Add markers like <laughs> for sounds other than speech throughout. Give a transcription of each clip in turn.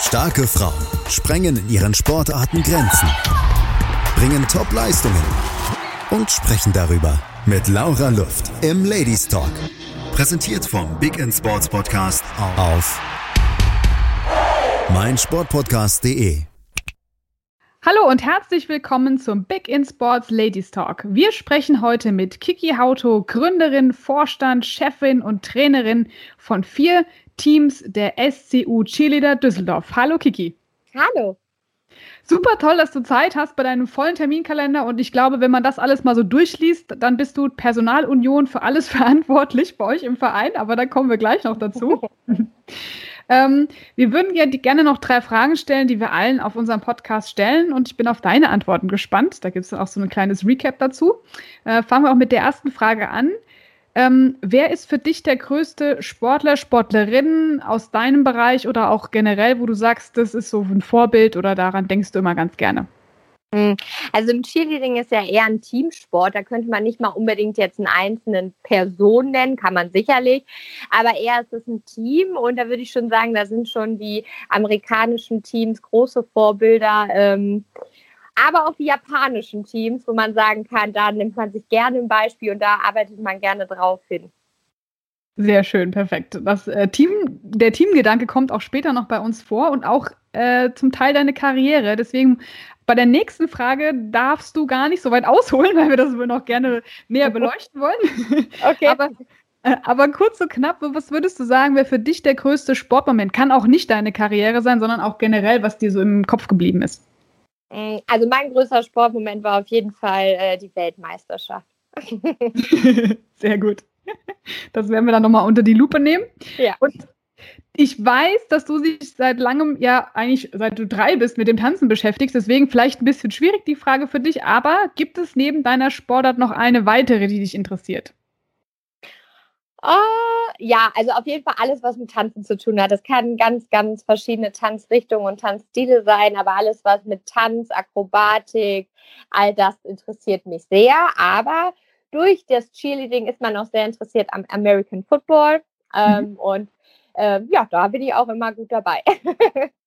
Starke Frauen sprengen in ihren Sportarten Grenzen, bringen Top-Leistungen und sprechen darüber mit Laura Luft im Ladies Talk. Präsentiert vom Big in Sports Podcast auf meinsportpodcast.de. Hallo und herzlich willkommen zum Big in Sports Ladies Talk. Wir sprechen heute mit Kiki Hauto, Gründerin, Vorstand, Chefin und Trainerin von vier Teams der SCU Cheerleader Düsseldorf. Hallo Kiki. Hallo. Super toll, dass du Zeit hast bei deinem vollen Terminkalender und ich glaube, wenn man das alles mal so durchliest, dann bist du Personalunion für alles <laughs> verantwortlich bei euch im Verein, aber da kommen wir gleich noch dazu. <laughs> ähm, wir würden ja gerne noch drei Fragen stellen, die wir allen auf unserem Podcast stellen und ich bin auf deine Antworten gespannt. Da gibt es auch so ein kleines Recap dazu. Äh, fangen wir auch mit der ersten Frage an. Ähm, wer ist für dich der größte Sportler, Sportlerin aus deinem Bereich oder auch generell, wo du sagst, das ist so ein Vorbild oder daran denkst du immer ganz gerne? Hm, also im Cheerleading ist ja eher ein Teamsport. Da könnte man nicht mal unbedingt jetzt einen einzelnen Person nennen, kann man sicherlich. Aber eher ist es ein Team und da würde ich schon sagen, da sind schon die amerikanischen Teams große Vorbilder. Ähm, aber auch die japanischen Teams, wo man sagen kann, da nimmt man sich gerne ein Beispiel und da arbeitet man gerne drauf hin. Sehr schön, perfekt. Das äh, Team, der Teamgedanke kommt auch später noch bei uns vor und auch äh, zum Teil deine Karriere. Deswegen bei der nächsten Frage darfst du gar nicht so weit ausholen, <laughs> weil wir das wohl noch gerne näher beleuchten wollen. <laughs> Okay. Aber, äh, aber kurz und knapp, was würdest du sagen, wäre für dich der größte Sportmoment? Kann auch nicht deine Karriere sein, sondern auch generell, was dir so im Kopf geblieben ist. Mm, also mein größter Sportmoment war auf jeden Fall äh, die Weltmeisterschaft. <laughs> <laughs> Sehr gut. Das werden wir dann nochmal unter die Lupe nehmen. Ja. Und ich weiß, dass du dich seit langem, ja eigentlich seit du drei bist, mit dem Tanzen beschäftigst. Deswegen vielleicht ein bisschen schwierig die Frage für dich. Aber gibt es neben deiner Sportart noch eine weitere, die dich interessiert? Oh, ja, also auf jeden Fall alles, was mit Tanzen zu tun hat. Das kann ganz, ganz verschiedene Tanzrichtungen und Tanzstile sein, aber alles, was mit Tanz, Akrobatik, all das interessiert mich sehr. Aber durch das Cheerleading ist man auch sehr interessiert am American Football. Ähm, mhm. Und ähm, ja, da bin ich auch immer gut dabei. <laughs>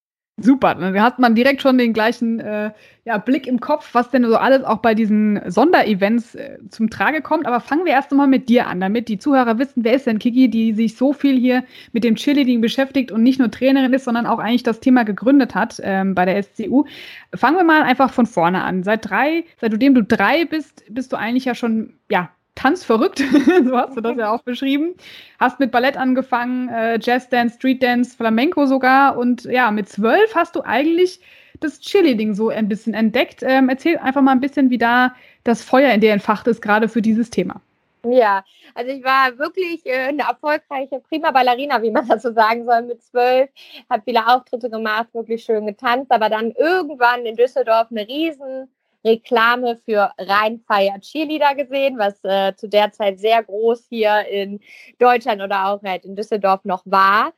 Super, dann hat man direkt schon den gleichen äh, ja, Blick im Kopf, was denn so alles auch bei diesen Sonderevents äh, zum Trage kommt. Aber fangen wir erst einmal mit dir an, damit die Zuhörer wissen, wer ist denn Kiki, die sich so viel hier mit dem Cheerleading beschäftigt und nicht nur Trainerin ist, sondern auch eigentlich das Thema gegründet hat ähm, bei der SCU. Fangen wir mal einfach von vorne an. Seit drei, seitdem du drei bist, bist du eigentlich ja schon ja tanzverrückt, <laughs> so hast du das ja auch beschrieben. Hast mit Ballett angefangen, äh, Jazzdance, Streetdance, Flamenco sogar und ja, mit zwölf hast du eigentlich das Cheerleading so ein bisschen entdeckt. Ähm, erzähl einfach mal ein bisschen, wie da das Feuer in dir entfacht ist, gerade für dieses Thema. Ja, also ich war wirklich äh, eine erfolgreiche Prima Ballerina, wie man <laughs> das so sagen soll, mit zwölf. Habe viele Auftritte gemacht, wirklich schön getanzt, aber dann irgendwann in Düsseldorf eine riesen Reklame für Rheinfire Cheerleader gesehen, was äh, zu der Zeit sehr groß hier in Deutschland oder auch halt in Düsseldorf noch war.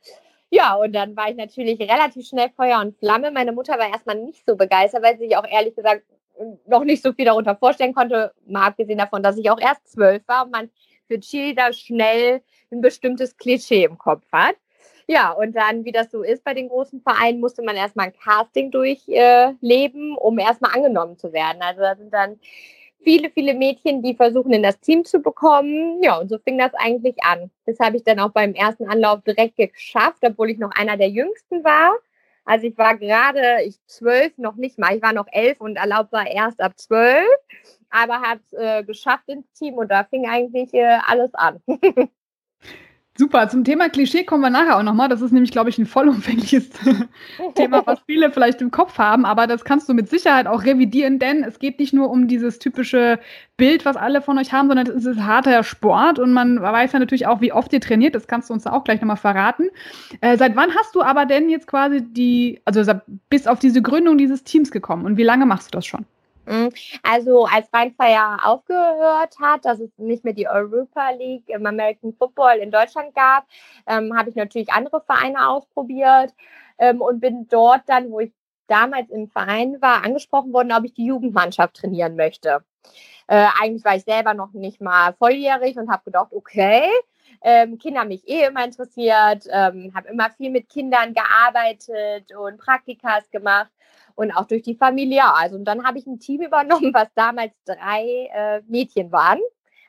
Ja, und dann war ich natürlich relativ schnell Feuer und Flamme. Meine Mutter war erstmal nicht so begeistert, weil sie sich auch ehrlich gesagt noch nicht so viel darunter vorstellen konnte, mal abgesehen davon, dass ich auch erst zwölf war und man für Cheerleader schnell ein bestimmtes Klischee im Kopf hat. Ja, und dann, wie das so ist bei den großen Vereinen, musste man erstmal ein Casting durchleben, äh, um erstmal angenommen zu werden. Also da sind dann viele, viele Mädchen, die versuchen, in das Team zu bekommen. Ja, und so fing das eigentlich an. Das habe ich dann auch beim ersten Anlauf direkt geschafft, obwohl ich noch einer der Jüngsten war. Also ich war gerade, ich zwölf noch nicht mal, ich war noch elf und erlaubt war erst ab zwölf, aber habe es äh, geschafft ins Team und da fing eigentlich äh, alles an. <laughs> Super, zum Thema Klischee kommen wir nachher auch nochmal. Das ist nämlich, glaube ich, ein vollumfängliches <laughs> Thema, was viele vielleicht im Kopf haben, aber das kannst du mit Sicherheit auch revidieren, denn es geht nicht nur um dieses typische Bild, was alle von euch haben, sondern es ist harter Sport und man weiß ja natürlich auch, wie oft ihr trainiert. Das kannst du uns auch gleich nochmal verraten. Äh, seit wann hast du aber denn jetzt quasi die, also bis auf diese Gründung dieses Teams gekommen und wie lange machst du das schon? Mhm. Also als Rheinfeier aufgehört hat, dass es nicht mehr die Europa League im American Football in Deutschland gab, ähm, habe ich natürlich andere Vereine ausprobiert ähm, und bin dort dann, wo ich damals im Verein war, angesprochen worden, ob ich die Jugendmannschaft trainieren möchte. Äh, eigentlich war ich selber noch nicht mal volljährig und habe gedacht, okay, Ähm, Kinder mich eh immer interessiert, ähm, habe immer viel mit Kindern gearbeitet und Praktikas gemacht und auch durch die Familie. Also und dann habe ich ein Team <laughs> übernommen, was damals drei äh, Mädchen waren.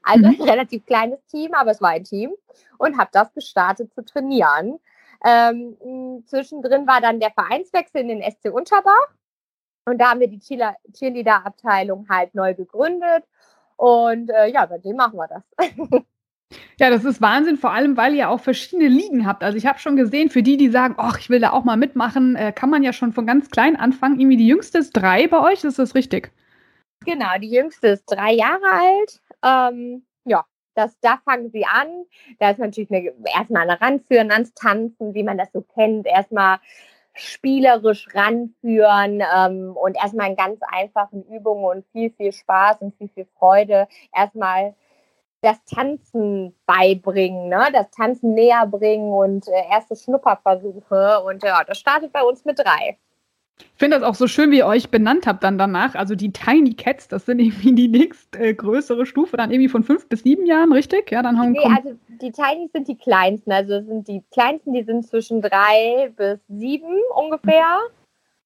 Also mhm. ein relativ kleines Team, aber es war ein Team und habe das gestartet zu trainieren. Ähm, zwischendrin war dann der Vereinswechsel in den SC Unterbach und da haben wir die Cheerleader-Abteilung halt neu gegründet und äh, ja, seitdem machen wir das. <laughs> Ja, das ist Wahnsinn, vor allem, weil ihr auch verschiedene Ligen habt. Also ich habe schon gesehen, für die, die sagen, ach, ich will da auch mal mitmachen, äh, kann man ja schon von ganz klein anfangen. Irgendwie die jüngste ist drei bei euch, ist das richtig? Genau, die jüngste ist drei Jahre alt. Ähm, ja, das, da fangen sie an. Da ist natürlich eine, erstmal eine Ranführen ans Tanzen, wie man das so kennt. Erstmal spielerisch ranführen ähm, und erstmal in ganz einfachen Übungen und viel, viel Spaß und viel, viel Freude. Erstmal das Tanzen beibringen, ne? das Tanzen näher bringen und äh, erste Schnupperversuche. Und ja, das startet bei uns mit drei. Ich finde das auch so schön, wie ihr euch benannt habt dann danach. Also die Tiny Cats, das sind irgendwie die nächstgrößere äh, Stufe, dann irgendwie von fünf bis sieben Jahren, richtig? Ja, dann haben nee, also die Tiny sind die kleinsten. Also sind die kleinsten, die sind zwischen drei bis sieben ungefähr.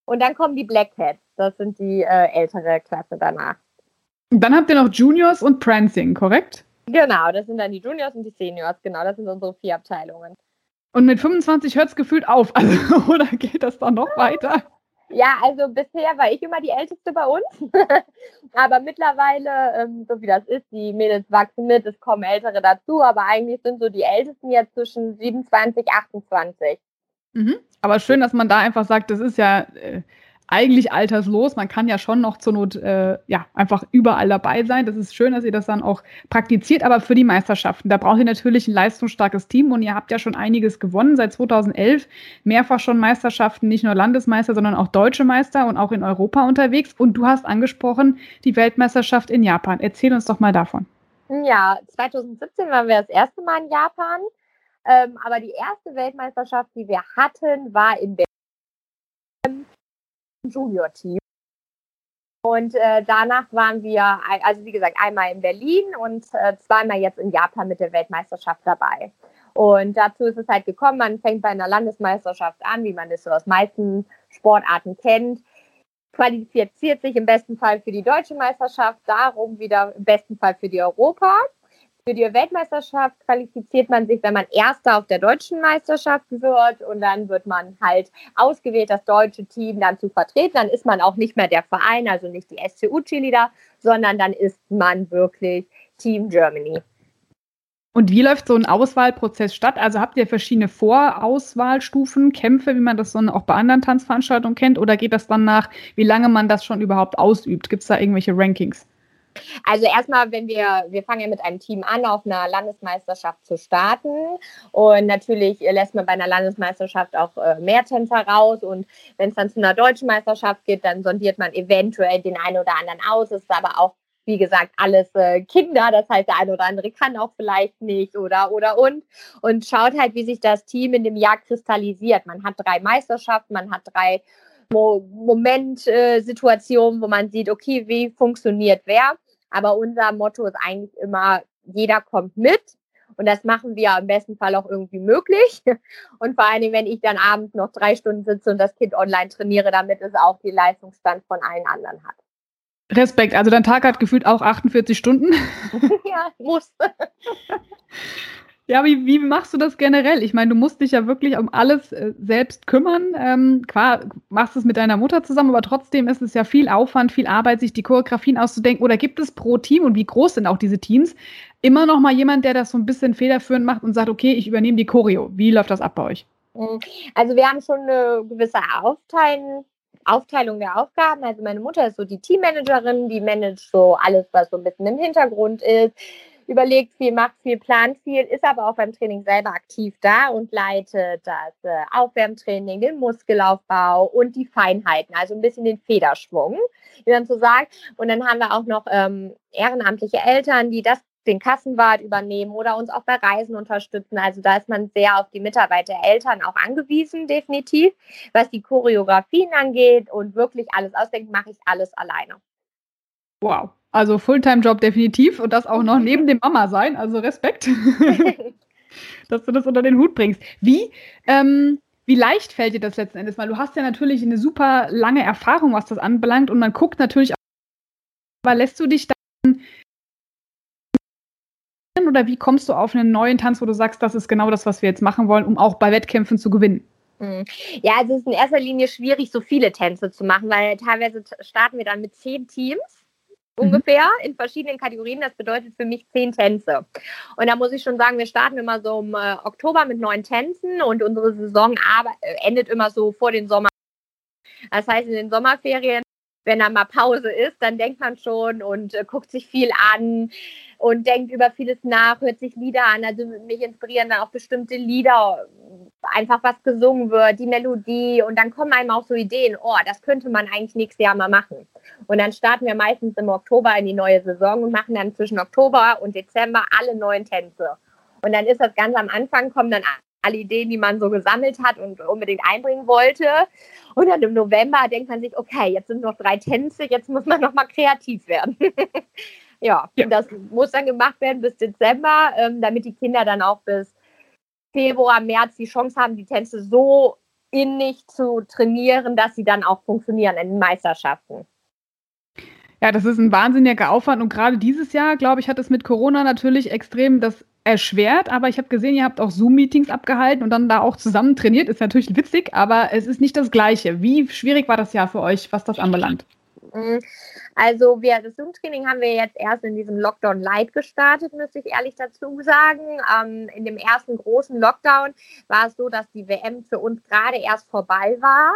Und dann kommen die Black Cats. Das sind die äh, ältere Klasse danach. Dann habt ihr noch Juniors und Prancing, korrekt? Genau, das sind dann die Juniors und die Seniors. Genau, das sind unsere vier Abteilungen. Und mit 25 hört es gefühlt auf, <laughs> also, oder geht das dann noch weiter? Ja, also bisher war ich immer die Älteste bei uns. <laughs> aber mittlerweile, ähm, so wie das ist, die Mädels wachsen mit, es kommen Ältere dazu, aber eigentlich sind so die Ältesten jetzt zwischen 27, 28. Mhm. Aber schön, dass man da einfach sagt, das ist ja äh, eigentlich alterslos. Man kann ja schon noch zur Not äh, ja, einfach überall dabei sein. Das ist schön, dass ihr das dann auch praktiziert. Aber für die Meisterschaften, da braucht ihr natürlich ein leistungsstarkes Team und ihr habt ja schon einiges gewonnen. Seit 2011 mehrfach schon Meisterschaften, nicht nur Landesmeister, sondern auch deutsche Meister und auch in Europa unterwegs. Und du hast angesprochen die Weltmeisterschaft in Japan. Erzähl uns doch mal davon. Ja, 2017 waren wir das erste Mal in Japan. Ähm, aber die erste Weltmeisterschaft, die wir hatten, war in Berlin Junior-Team. Und äh, danach waren wir, also wie gesagt, einmal in Berlin und äh, zweimal jetzt in Japan mit der Weltmeisterschaft dabei. Und dazu ist es halt gekommen, man fängt bei einer Landesmeisterschaft an, wie man das so aus meisten Sportarten kennt, qualifiziert sich im besten Fall für die deutsche Meisterschaft, darum wieder im besten Fall für die Europa. Für die Weltmeisterschaft qualifiziert man sich, wenn man Erster auf der deutschen Meisterschaft wird und dann wird man halt ausgewählt, das deutsche Team dann zu vertreten. Dann ist man auch nicht mehr der Verein, also nicht die SCU-Cheerleader, sondern dann ist man wirklich Team Germany. Und wie läuft so ein Auswahlprozess statt? Also habt ihr verschiedene Vorauswahlstufen, Kämpfe, wie man das dann auch bei anderen Tanzveranstaltungen kennt? Oder geht das dann nach, wie lange man das schon überhaupt ausübt? Gibt es da irgendwelche Rankings? Also erstmal, wenn wir, wir fangen ja mit einem Team an, auf einer Landesmeisterschaft zu starten. Und natürlich lässt man bei einer Landesmeisterschaft auch äh, mehr Tänzer raus. Und wenn es dann zu einer deutschen Meisterschaft geht, dann sondiert man eventuell den einen oder anderen aus. Es ist aber auch, wie gesagt, alles äh, Kinder. Das heißt, der eine oder andere kann auch vielleicht nicht oder, oder und. Und schaut halt, wie sich das Team in dem Jahr kristallisiert. Man hat drei Meisterschaften, man hat drei Momentsituationen, äh, wo man sieht, okay, wie funktioniert wer. Aber unser Motto ist eigentlich immer, jeder kommt mit. Und das machen wir im besten Fall auch irgendwie möglich. <laughs> Und vor allem, wenn ich dann abends noch drei Stunden sitze und das Kind online trainiere, damit es auch den Leistungsstand von allen anderen hat. Respekt. Also dein Tag hat gefühlt auch 48 Stunden. <laughs> ja, muss. <laughs> Ja, wie, wie machst du das generell? Ich meine, du musst dich ja wirklich um alles äh, selbst kümmern. Ähm, klar, machst es mit deiner Mutter zusammen, aber trotzdem ist es ja viel Aufwand, viel Arbeit, sich die Choreografien auszudenken. Oder gibt es pro Team und wie groß sind auch diese Teams immer noch mal jemand, der das so ein bisschen federführend macht und sagt, okay, ich übernehme die Choreo. Wie läuft das ab bei euch? Mhm. Also wir haben schon eine gewisse Aufteilung, Aufteilung der Aufgaben. Also meine Mutter ist so die Teammanagerin, die managt so alles, was so ein bisschen im Hintergrund ist überlegt viel, macht viel, plant viel, ist aber auch beim Training selber aktiv da und leitet das äh, Aufwärmtraining, den Muskelaufbau und die Feinheiten, also ein bisschen den Federschwung, wie man so sagt. Und dann haben wir auch noch ähm, ehrenamtliche Eltern, die das den Kassenwart übernehmen oder uns auch bei Reisen unterstützen. Also da ist man sehr auf die Mitarbeiter Eltern auch angewiesen, definitiv. Was die Choreografien angeht und wirklich alles ausdenken, mache ich alles alleine. Wow. Also Fulltime-Job definitiv und das auch noch neben dem Mama sein, also Respekt. <laughs> dass du das unter den Hut bringst. Wie, ähm, wie leicht fällt dir das letzten Endes? Weil du hast ja natürlich eine super lange Erfahrung, was das anbelangt und man guckt natürlich auch, aber lässt du dich dann oder wie kommst du auf einen neuen Tanz, wo du sagst, das ist genau das, was wir jetzt machen wollen, um auch bei Wettkämpfen zu gewinnen? Hm. Ja, also es ist in erster Linie schwierig, so viele Tänze zu machen, weil teilweise starten wir dann mit zehn Teams mhm. ungefähr in verschiedenen Kategorien. Das bedeutet für mich zehn Tänze. Und da muss ich schon sagen, wir starten immer so im äh, Oktober mit neun Tänzen und unsere Saison äh, endet immer so vor den Sommer. Das heißt, in den Sommerferien, wenn da mal Pause ist, dann denkt man schon und äh, guckt sich viel an und denkt über vieles nach, hört sich Lieder an. Also mich inspirieren dann auch bestimmte Lieder, einfach was gesungen wird, die Melodie und dann kommen einem auch so Ideen, oh, das könnte man eigentlich nächstes Jahr mal machen. Und dann starten wir meistens im Oktober in die neue Saison und machen dann zwischen Oktober und Dezember alle neuen Tänze. Und dann ist das ganz am Anfang, kommen dann alle Ideen, die man so gesammelt hat und unbedingt einbringen wollte. Und dann im November denkt man sich, okay, jetzt sind noch drei Tänze, jetzt muss man noch mal kreativ werden. <laughs> Ja, ja. das muss dann gemacht werden bis Dezember, ähm, damit die Kinder dann auch bis Februar, März die Chance haben, die Tänze so innig zu trainieren, dass sie dann auch funktionieren in den Meisterschaften. Ja, das ist ein wahnsinniger Aufwand und gerade dieses Jahr, glaube ich, hat es mit Corona natürlich extrem das erschwert, aber ich habe gesehen, ihr habt auch Zoom-Meetings abgehalten und dann da auch zusammen trainiert. Ist natürlich witzig, aber es ist nicht das Gleiche. Wie schwierig war das Jahr für euch, was das anbelangt? Mhm. Also wir, das Zoom-Training haben wir jetzt erst in diesem Lockdown Light gestartet, müsste ich ehrlich dazu sagen. Ähm, in dem ersten großen Lockdown war es so, dass die WM für uns gerade erst vorbei war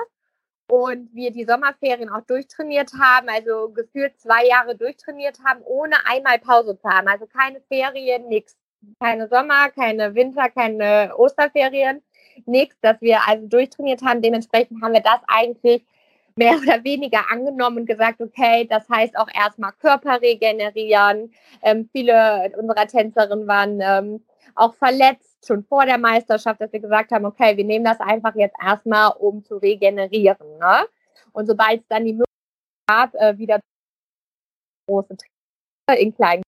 und wir die Sommerferien auch durchtrainiert haben, also gefühlt zwei Jahre durchtrainiert haben, ohne einmal Pause zu haben. Also keine Ferien, nichts. Keine Sommer, keine Winter, keine Osterferien, nichts, dass wir also durchtrainiert haben. Dementsprechend haben wir das eigentlich mehr oder weniger angenommen gesagt, okay, das heißt auch erstmal Körper regenerieren. Ähm, viele unserer Tänzerinnen waren ähm, auch verletzt, schon vor der Meisterschaft, dass wir gesagt haben, okay, wir nehmen das einfach jetzt erstmal, um zu regenerieren. Ne? Und sobald es dann die Möglichkeit gab, äh, wieder große Trainer in kleinen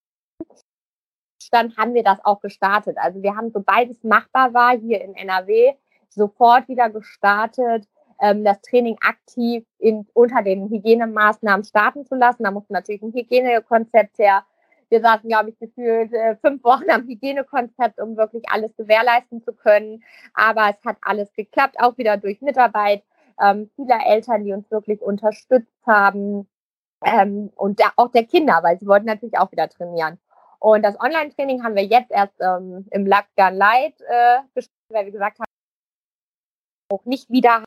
stand, haben wir das auch gestartet. Also wir haben, sobald es machbar war, hier in NRW, sofort wieder gestartet ähm, das Training aktiv in, unter den Hygienemaßnahmen starten zu lassen. Da musste natürlich ein Hygienekonzept her. Wir saßen, glaube ich, gefühlt äh, fünf Wochen am Hygienekonzept, um wirklich alles gewährleisten zu können. Aber es hat alles geklappt, auch wieder durch Mitarbeit ähm, vieler Eltern, die uns wirklich unterstützt haben. Ähm, und der, auch der Kinder, weil sie wollten natürlich auch wieder trainieren. Und das Online-Training haben wir jetzt erst ähm, im Lockdown Light äh, gestartet, weil wir gesagt haben, auch nicht wieder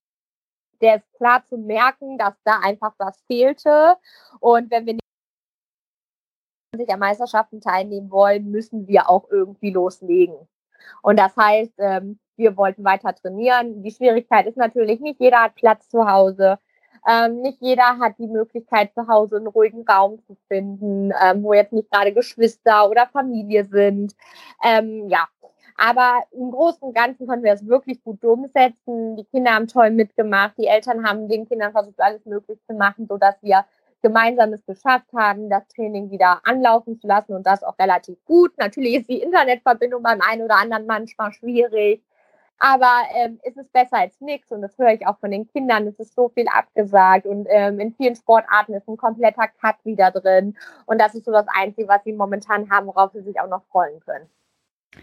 der ist klar zu merken, dass da einfach was fehlte. Und wenn wir nicht an Meisterschaften teilnehmen wollen, müssen wir auch irgendwie loslegen. Und das heißt, ähm, wir wollten weiter trainieren. Die Schwierigkeit ist natürlich, nicht jeder hat Platz zu Hause. Ähm, nicht jeder hat die Möglichkeit, zu Hause einen ruhigen Raum zu finden, ähm, wo jetzt nicht gerade Geschwister oder Familie sind. Ähm, ja, aber im Großen und Ganzen konnten wir es wirklich gut umsetzen. Die Kinder haben toll mitgemacht. Die Eltern haben den Kindern versucht, alles möglich zu machen, sodass wir gemeinsam es geschafft haben, das Training wieder anlaufen zu lassen und das auch relativ gut. Natürlich ist die Internetverbindung beim einen oder anderen manchmal schwierig, aber ähm, es ist besser als nichts und das höre ich auch von den Kindern. Es ist so viel abgesagt und ähm, in vielen Sportarten ist ein kompletter Cut wieder drin und das ist so das Einzige, was sie momentan haben, worauf sie sich auch noch freuen können.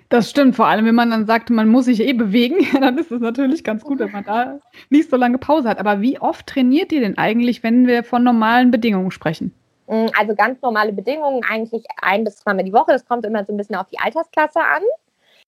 Das stimmt, vor allem wenn man dann sagt, man muss sich eh bewegen, <laughs> dann ist es natürlich ganz gut, wenn man da nicht so lange Pause hat. Aber wie oft trainiert ihr denn eigentlich, wenn wir von normalen Bedingungen sprechen? Mm, also ganz normale Bedingungen, eigentlich ein bis zweimal die Woche. Das kommt immer so ein bisschen auf die Altersklasse an.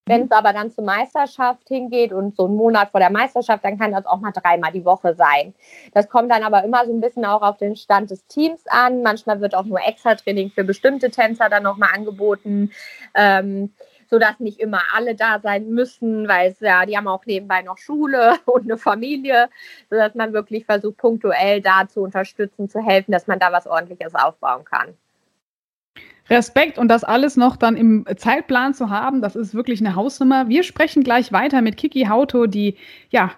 Wenn es aber dann zur Meisterschaft hingeht und so einen Monat vor der Meisterschaft, dann kann das auch mal dreimal die Woche sein. Das kommt dann aber immer so ein bisschen auch auf den Stand des Teams an. Manchmal wird auch nur Extra-Training für bestimmte Tänzer dann nochmal angeboten. Ähm, sodass nicht immer alle da sein müssen, weil es ja, die haben auch nebenbei noch Schule <laughs> und eine Familie, sodass man wirklich versucht, punktuell da zu unterstützen, zu helfen, dass man da was ordentliches aufbauen kann. Respekt und das alles noch dann im Zeitplan zu haben, das ist wirklich eine Hausnummer. Wir sprechen gleich weiter mit Kiki Hauto, die ja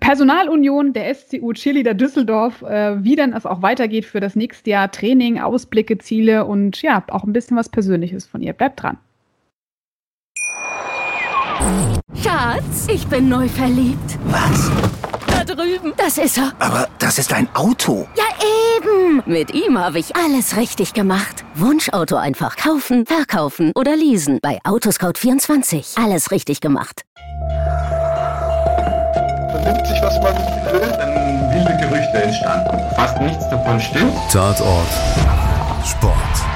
Personalunion der SCU Chili der Düsseldorf, äh, wie denn es auch weitergeht für das nächste Jahr, Training, Ausblicke, Ziele und ja, auch ein bisschen was Persönliches von ihr. Bleibt dran. Schatz, ich bin neu verliebt. Was? Da drüben. Das ist er. Aber das ist ein Auto. Ja, eben. Mit ihm habe ich alles richtig gemacht. Wunschauto einfach kaufen, verkaufen oder leasen. Bei Autoscout24. Alles richtig gemacht. Man nimmt sich, was man will. Dann wilde Gerüchte entstanden. Fast nichts davon stimmt. Tatort. Sport.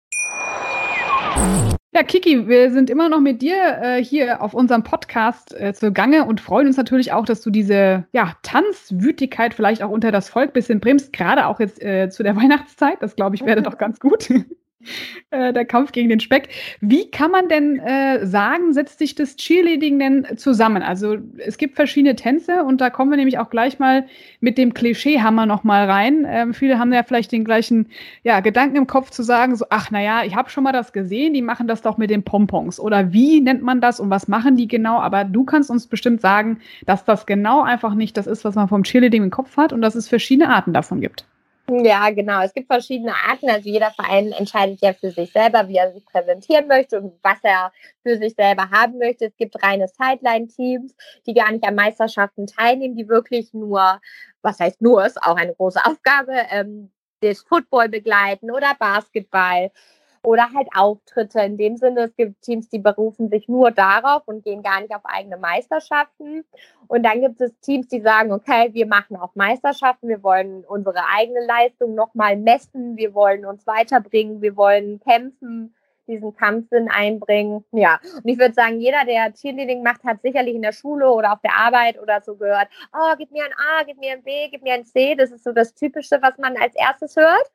Ja, Kiki, wir sind immer noch mit dir äh, hier auf unserem Podcast äh, zugange und freuen uns natürlich auch, dass du diese ja, Tanzwütigkeit vielleicht auch unter das Volk bisschen bremst, gerade auch jetzt äh, zu der <laughs> Weihnachtszeit. Das glaube ich wäre doch ganz gut. <laughs> Äh, der Kampf gegen den Speck. Wie kann man denn äh, sagen, setzt sich das Cheerleading denn zusammen? Also es gibt verschiedene Tänze und da kommen wir nämlich auch gleich mal mit dem Klischeehammer nochmal rein. Ähm, viele haben ja vielleicht den gleichen ja, Gedanken im Kopf zu sagen, so, ach naja, ich habe schon mal das gesehen, die machen das doch mit den Pompons. Oder wie nennt man das und was machen die genau? Aber du kannst uns bestimmt sagen, dass das genau einfach nicht das ist, was man vom Cheerleading im Kopf hat und dass es verschiedene Arten davon gibt. Ja, genau. Es gibt verschiedene Arten. Also jeder Verein entscheidet ja für sich selber, wie er sich präsentieren möchte und was er für sich selber haben möchte. Es gibt reine Sideline-Teams, die gar nicht an Meisterschaften teilnehmen, die wirklich nur, was heißt nur, ist auch eine große <laughs> Aufgabe, ähm, das Football begleiten oder Basketball oder halt Auftritte. In dem Sinne, es gibt Teams, die berufen sich nur darauf und gehen gar nicht auf eigene Meisterschaften. Und dann gibt es Teams, die sagen, okay, wir machen auch Meisterschaften, wir wollen unsere eigene Leistung nochmal messen, wir wollen uns weiterbringen, wir wollen kämpfen diesen Kampfsinn einbringen. Ja, und ich würde sagen, jeder, der Cheerleading macht, hat sicherlich in der Schule oder auf der Arbeit oder so gehört, oh, gib mir ein A, gib mir ein B, gib mir ein C. Das ist so das Typische, was man als erstes hört.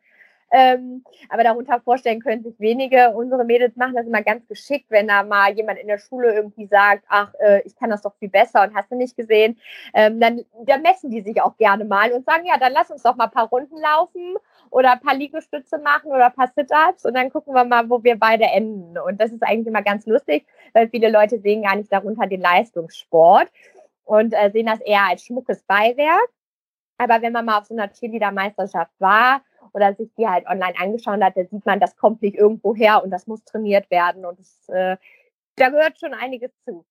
Ähm, aber darunter vorstellen können sich wenige. Unsere Mädels machen das immer ganz geschickt, wenn da mal jemand in der Schule irgendwie sagt, ach, äh, ich kann das doch viel besser und hast du nicht gesehen, ähm, dann, dann messen die sich auch gerne mal und sagen, ja, dann lass uns doch mal ein paar Runden laufen oder ein paar Liegestütze machen oder ein paar Sit-Ups und dann gucken wir mal, wo wir beide enden. Und das ist eigentlich immer ganz lustig, weil viele Leute sehen gar nicht darunter den Leistungssport und äh, sehen das eher als schmuckes Beiwerk. Aber wenn man mal auf so einer Cheerleader-Meisterschaft war oder sich die halt online angeschaut hat, da sieht man, das kommt nicht irgendwo her und das muss trainiert werden und das, äh, da gehört schon einiges zu.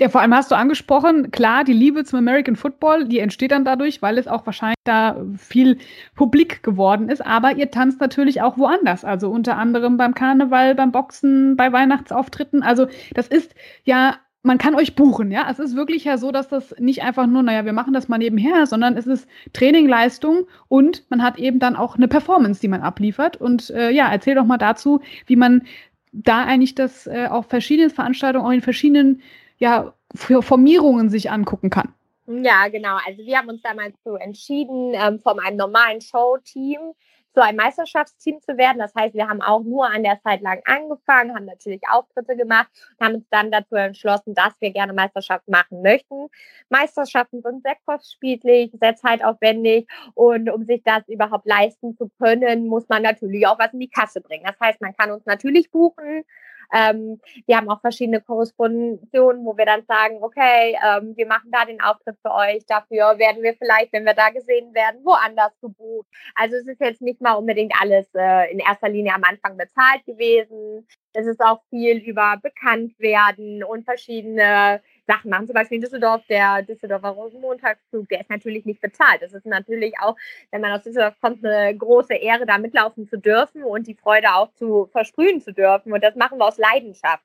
Ja, vor allem hast du angesprochen, klar, die Liebe zum American Football, die entsteht dann dadurch, weil es auch wahrscheinlich da viel publik geworden ist. Aber ihr tanzt natürlich auch woanders. Also unter anderem beim Karneval, beim Boxen, bei Weihnachtsauftritten. Also das ist ja man kann euch buchen, ja. Es ist wirklich ja so, dass das nicht einfach nur, naja, wir machen das mal nebenher, sondern es ist Training, Leistung und man hat eben dann auch eine Performance, die man abliefert. Und äh, ja, erzähl doch mal dazu, wie man da eigentlich das äh, auf verschiedenen Veranstaltungen, auch in verschiedenen ja, Formierungen sich angucken kann. Ja, genau. Also wir haben uns damals so entschieden, ähm, von einem normalen Show-Team zu einem Meisterschaftsteam zu werden. Das heißt, wir haben auch nur an der Zeit lang angefangen, haben natürlich Auftritte gemacht und haben uns dann dazu entschlossen, dass wir gerne Meisterschaft machen möchten. Meisterschaften sind sehr kostspielig, sehr zeitaufwendig und um sich das überhaupt leisten zu können, muss man natürlich auch was in die Kasse bringen. Das heißt, man kann uns natürlich buchen, ähm, wir haben auch verschiedene Korrespondentionen, wo wir dann sagen, okay, ähm, wir machen da den Auftritt für euch, dafür werden wir vielleicht, wenn wir da gesehen werden, woanders gebucht. Also es ist jetzt nicht mal unbedingt alles äh, in erster Linie am Anfang bezahlt gewesen. Es ist auch viel über Bekanntwerden und verschiedene Sachen machen. Zum Beispiel in Düsseldorf, der Düsseldorfer Rosenmontagszug, der ist natürlich nicht bezahlt. Das ist natürlich auch, wenn man aus Düsseldorf kommt, eine große Ehre, da mitlaufen zu dürfen und die Freude auch zu versprühen zu dürfen. Und das machen wir aus Leidenschaft.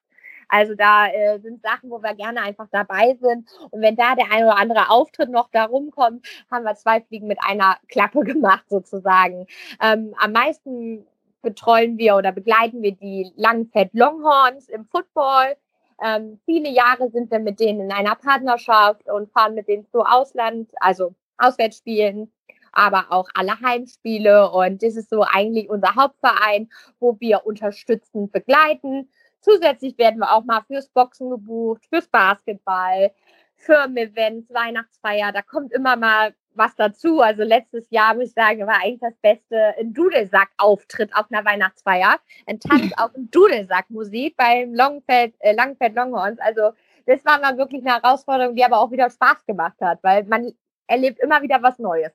Also da äh, sind Sachen, wo wir gerne einfach dabei sind. Und wenn da der ein oder andere Auftritt noch da rumkommt, haben wir zwei Fliegen mit einer Klappe <laughs> gemacht sozusagen. Ähm, am meisten betreuen wir oder begleiten wir die Langfett Longhorns im Football. Ähm, viele Jahre sind wir mit denen in einer Partnerschaft und fahren mit denen zu Ausland, also Auswärtsspielen, aber auch alle Heimspiele. Und das ist so eigentlich unser Hauptverein, wo wir unterstützend begleiten. Zusätzlich werden wir auch mal fürs Boxen gebucht, fürs Basketball, Firmen-Events, Weihnachtsfeier. Da kommt immer mal was dazu. Also letztes Jahr, muss ich sagen, war eigentlich das beste ein Dudelsack-Auftritt auf einer Weihnachtsfeier. Ein Tanz <laughs> auf Dudelsack-Musik beim Longfeld, äh, Langfeld Longhorns. Also das war mal wirklich eine Herausforderung, die aber auch wieder Spaß gemacht hat, weil man erlebt immer wieder was Neues.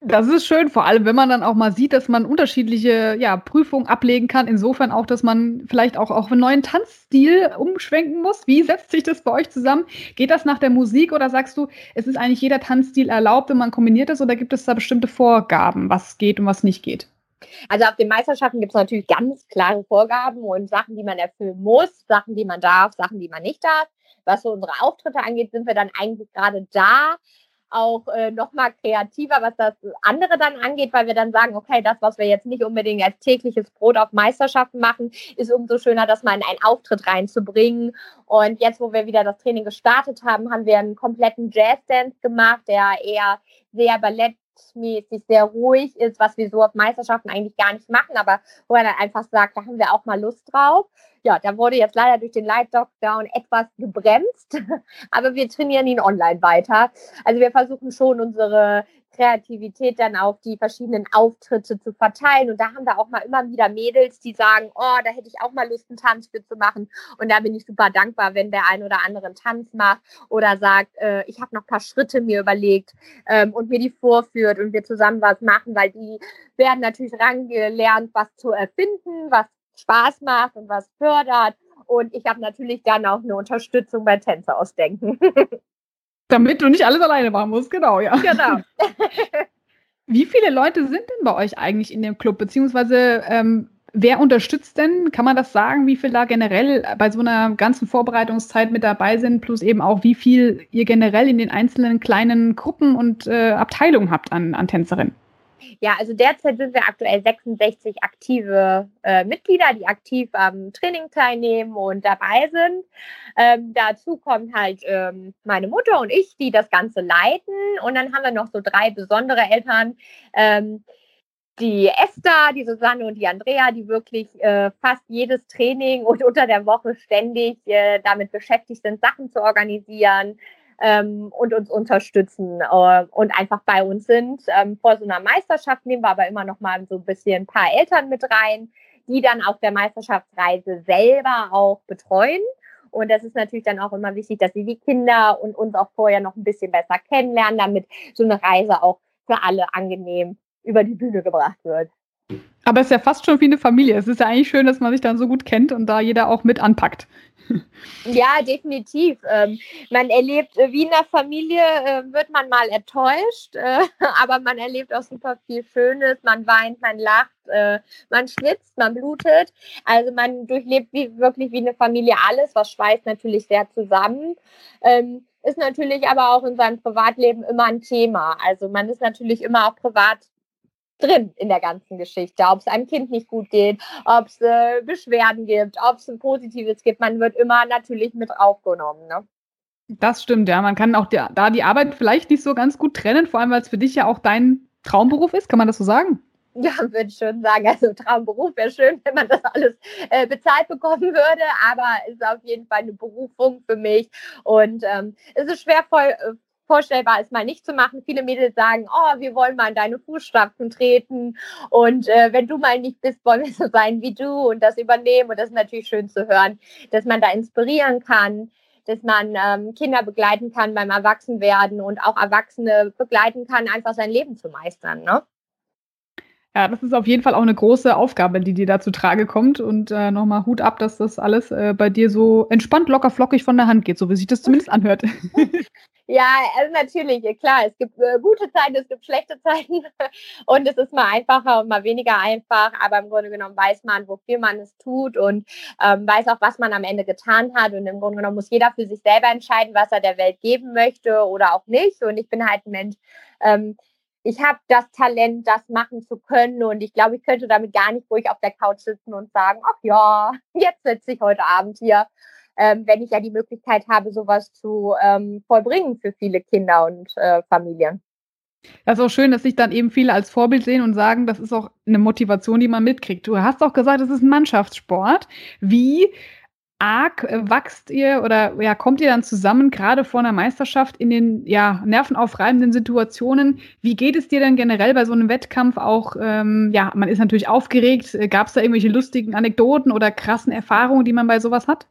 Das ist schön, vor allem wenn man dann auch mal sieht, dass man unterschiedliche ja, Prüfungen ablegen kann. Insofern auch, dass man vielleicht auch auf einen neuen Tanzstil umschwenken muss. Wie setzt sich das bei euch zusammen? Geht das nach der Musik oder sagst du, es ist eigentlich jeder Tanzstil erlaubt, wenn man kombiniert ist oder gibt es da bestimmte Vorgaben, was geht und was nicht geht? Also auf den Meisterschaften gibt es natürlich ganz klare Vorgaben und Sachen, die man erfüllen muss, Sachen, die man darf, Sachen, die man nicht darf. Was so unsere Auftritte angeht, sind wir dann eigentlich gerade da, auch äh, noch mal kreativer, was das andere dann angeht, weil wir dann sagen, okay, das, was wir jetzt nicht unbedingt als tägliches Brot auf Meisterschaften machen, ist umso schöner, das mal in einen Auftritt reinzubringen. Und jetzt, wo wir wieder das Training gestartet haben, haben wir einen kompletten Jazz-Dance gemacht, der eher sehr Ballett mäßig sehr ruhig ist, was wir so auf Meisterschaften eigentlich gar nicht machen, aber wo er dann einfach sagt, da haben wir auch mal Lust drauf. Ja, da wurde jetzt leider durch den Light Lockdown etwas gebremst, <laughs> aber wir trainieren ihn online weiter. Also wir versuchen schon unsere Kreativität dann auf die verschiedenen Auftritte zu verteilen. Und da haben wir auch mal immer wieder Mädels, die sagen, oh, da hätte ich auch mal Lust, einen Tanz für zu machen. Und da bin ich super dankbar, wenn der ein oder andere einen Tanz macht oder sagt, äh, ich habe noch ein paar Schritte mir überlegt ähm, und mir die vorführt und wir zusammen was machen, weil die werden natürlich rangelernt, was zu erfinden, was Spaß macht und was fördert. Und ich habe natürlich dann auch eine Unterstützung bei Tänze ausdenken. <laughs> Damit du nicht alles alleine machen musst, genau, ja. Genau. <laughs> Wie viele Leute sind denn bei euch eigentlich in dem Club? Beziehungsweise ähm, wer unterstützt denn? Kann man das sagen, wie viel da generell bei so einer ganzen Vorbereitungszeit mit dabei sind, plus eben auch wie viel ihr generell in den einzelnen kleinen Gruppen und äh, Abteilungen habt an, an Tänzerinnen? Ja, also derzeit sind wir aktuell 66 aktive äh, Mitglieder, die aktiv am Training teilnehmen und dabei sind. Ähm, dazu kommt halt ähm, meine Mutter und ich, die das Ganze leiten. Und dann haben wir noch so drei besondere Eltern. Ähm, die Esther, die Susanne und die Andrea, die wirklich äh, fast jedes Training und unter der Woche ständig äh, damit beschäftigt sind, Sachen zu organisieren, ähm, und uns unterstützen äh, und einfach bei uns sind. Ähm, vor so einer Meisterschaft nehmen wir aber immer noch mal so ein bisschen ein paar Eltern mit rein, die dann auf der Meisterschaftsreise selber auch betreuen. Und das ist natürlich dann auch immer wichtig, dass sie die Kinder und uns auch vorher noch ein bisschen besser kennenlernen, damit so eine Reise auch für alle angenehm über die Bühne gebracht wird. Aber es ist ja fast schon wie eine Familie. Es ist ja eigentlich schön, dass man sich dann so gut kennt und da jeder auch mit anpackt. Ja, definitiv. Ähm, man erlebt, äh, wie in der Familie äh, wird man mal enttäuscht, äh, <laughs> aber man erlebt auch super viel Schönes. Man weint, man lacht, äh, man schwitzt, man blutet. Also man durchlebt wie, wirklich wie eine Familie alles, was schweißt natürlich sehr zusammen. Ähm, ist natürlich aber auch in seinem Privatleben immer ein Thema. Also man ist natürlich immer auch privat drin in der ganzen Geschichte. Ob es einem Kind nicht gut geht, ob es äh, Beschwerden gibt, ob es ein Positives gibt. Man wird immer natürlich mit aufgenommen. Ne? Das stimmt, ja. Man kann auch die, da die Arbeit vielleicht nicht so ganz gut trennen, vor allem weil es für dich ja auch dein Traumberuf ist. Kann man das so sagen? Ja, würde ich schon sagen. Also Traumberuf wäre schön, wenn man das alles äh, bezahlt bekommen würde, aber es ist auf jeden Fall eine Berufung für mich. Und ähm, es ist schwer voll, äh, vorstellbar ist, mal nicht zu machen. Viele Mädels sagen, oh, wir wollen mal in deine Fußstapfen treten und äh, wenn du mal nicht bist, wollen wir so sein wie du und das übernehmen. Und das ist natürlich schön zu hören, dass man da inspirieren kann, dass man ähm, Kinder begleiten kann beim Erwachsenwerden und auch Erwachsene begleiten kann, einfach sein Leben zu meistern. Ne? Ja, das ist auf jeden Fall auch eine große Aufgabe, die dir da zu Trage kommt. Und äh, nochmal Hut ab, dass das alles äh, bei dir so entspannt, locker, flockig von der Hand geht, so wie sich das zumindest anhört. <laughs> Ja, also natürlich, klar, es gibt äh, gute Zeiten, es gibt schlechte Zeiten <laughs> und es ist mal einfacher und mal weniger einfach, aber im Grunde genommen weiß man, wofür man es tut und ähm, weiß auch, was man am Ende getan hat und im Grunde genommen muss jeder für sich selber entscheiden, was er der Welt geben möchte oder auch nicht und ich bin halt ein Mensch, ähm, ich habe das Talent, das machen zu können und ich glaube, ich könnte damit gar nicht ruhig auf der Couch sitzen und sagen, ach ja, <laughs> jetzt sitze ich heute Abend hier ähm, wenn ich ja die Möglichkeit habe, sowas zu ähm, vollbringen für viele Kinder und äh, Familien. Das ist auch schön, dass sich dann eben viele als Vorbild sehen und sagen, das ist auch eine Motivation, die man mitkriegt. Du hast auch gesagt, es ist ein Mannschaftssport. Wie arg äh, wachst ihr oder ja, kommt ihr dann zusammen, gerade vor einer Meisterschaft in den ja, nervenaufreibenden Situationen? Wie geht es dir denn generell bei so einem Wettkampf auch? Ähm, ja, man ist natürlich aufgeregt. Gab es da irgendwelche lustigen Anekdoten oder krassen Erfahrungen, die man bei sowas hat?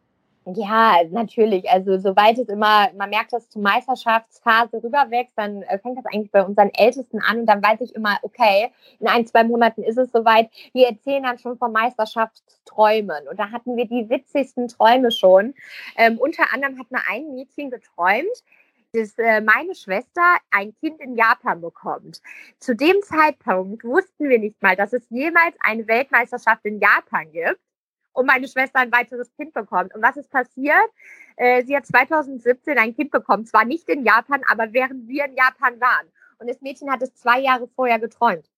Ja, natürlich. Also soweit es immer, man merkt das zur Meisterschaftsphase rüberwächst, dann äh, fängt das eigentlich bei unseren Ältesten an und dann weiß ich immer, okay, in ein, zwei Monaten ist es soweit. Die erzählen dann schon von Meisterschaftsträumen. Und da hatten wir die witzigsten Träume schon. Ähm, unter anderem hat mir ein Mädchen geträumt, dass äh, meine Schwester ein Kind in Japan bekommt. Zu dem Zeitpunkt wussten wir nicht mal, dass es jemals eine Weltmeisterschaft in Japan gibt und meine Schwester ein weiteres Kind bekommt. Und was ist passiert? Äh, sie hat 2017 ein Kind bekommen, zwar nicht in Japan, aber während wir in Japan waren. Und das Mädchen hat es zwei Jahre vorher geträumt.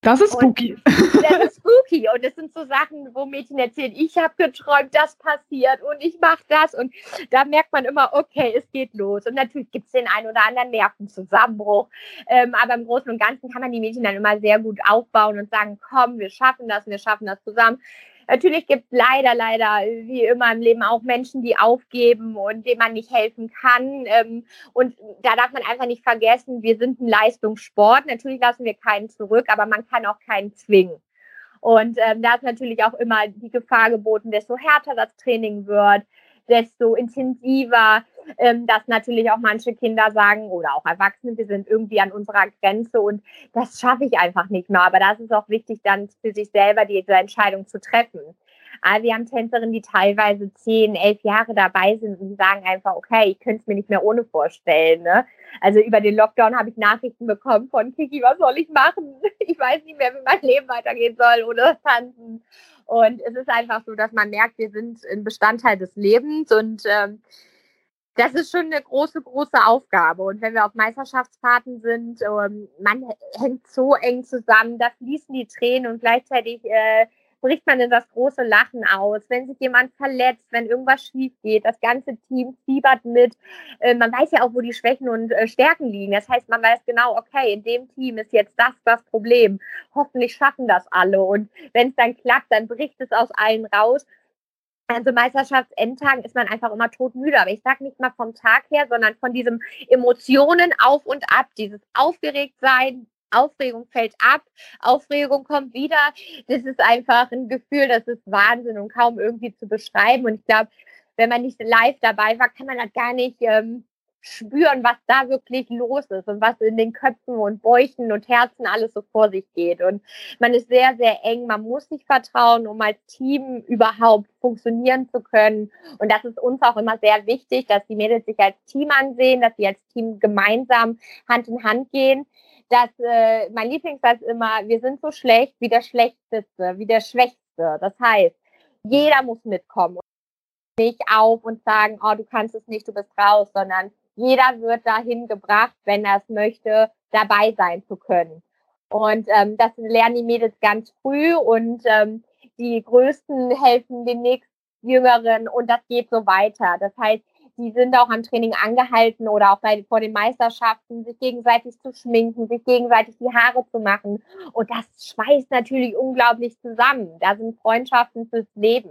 Das ist spooky. Und <laughs> das ist spooky. Und es sind so Sachen, wo Mädchen erzählen, ich habe geträumt, das passiert und ich mache das. Und da merkt man immer, okay, es geht los. Und natürlich gibt es den einen oder anderen Nervenzusammenbruch. Ähm, aber im Großen und Ganzen kann man die Mädchen dann immer sehr gut aufbauen und sagen, komm, wir schaffen das, wir schaffen das zusammen. Natürlich gibt es leider, leider, wie immer im Leben auch Menschen, die aufgeben und denen man nicht helfen kann. Ähm, und da darf man einfach nicht vergessen, wir sind ein Leistungssport. Natürlich lassen wir keinen zurück, aber man kann auch keinen zwingen. Und ähm, da ist natürlich auch immer die Gefahr geboten, desto härter das Training wird, desto intensiver, ähm, dass natürlich auch manche Kinder sagen oder auch Erwachsene, wir sind irgendwie an unserer Grenze und das schaffe ich einfach nicht mehr. Aber das ist auch wichtig, dann für sich selber diese Entscheidung zu treffen. Aber wir haben Tänzerinnen, die teilweise zehn, elf Jahre dabei sind und die sagen einfach, okay, ich könnte es mir nicht mehr ohne vorstellen. Ne? Also über den Lockdown habe ich Nachrichten bekommen von Kiki, was soll ich machen? <laughs> Ich weiß nicht mehr, wie mein Leben weitergehen soll ohne Tanzen. Und es ist einfach so, dass man merkt, wir sind ein Bestandteil des Lebens und ähm, das ist schon eine große, große Aufgabe. Und wenn wir auf Meisterschaftsfahrten sind, ähm, man hängt so eng zusammen, da fließen die Tränen und gleichzeitig äh, bricht man in das große Lachen aus, wenn sich jemand verletzt, wenn irgendwas schief geht. Das ganze Team fiebert mit. Äh, man weiß ja auch, wo die Schwächen und äh, Stärken liegen. Das heißt, man weiß genau, okay, in dem Team ist jetzt das das Problem. Hoffentlich schaffen das alle. Und wenn es dann klappt, dann bricht es aus allen raus. Also Meisterschaftsendtagen ist man einfach immer todmüde. Aber ich sage nicht mal vom Tag her, sondern von diesem Emotionen auf und ab, dieses Aufgeregtsein, Aufregung fällt ab, Aufregung kommt wieder. Das ist einfach ein Gefühl, das ist Wahnsinn und kaum irgendwie zu beschreiben. Und ich glaube, wenn man nicht live dabei war, kann man das gar nicht ähm, spüren, was da wirklich los ist und was in den Köpfen und Bäuchen und Herzen alles so vor sich geht. Und man ist sehr, sehr eng. Man muss sich vertrauen, um als Team überhaupt funktionieren zu können. Und das ist uns auch immer sehr wichtig, dass die Mädels sich als Team ansehen, dass sie als Team gemeinsam Hand in Hand gehen dass äh, mein Lieblingssatz immer, wir sind so schlecht wie der Schlechteste, wie der Schwächste. Das heißt, jeder muss mitkommen. Nicht auf und sagen, oh, du kannst es nicht, du bist raus, sondern jeder wird dahin gebracht, wenn er es möchte, dabei sein zu können. Und ähm, das lernen die Mädels ganz früh und ähm, die Größten helfen den nächsten Jüngeren und das geht so weiter. Das heißt, die sind auch am Training angehalten oder auch bei, vor den Meisterschaften, sich gegenseitig zu schminken, sich gegenseitig die Haare zu machen. Und das schweißt natürlich unglaublich zusammen. Da sind Freundschaften fürs Leben.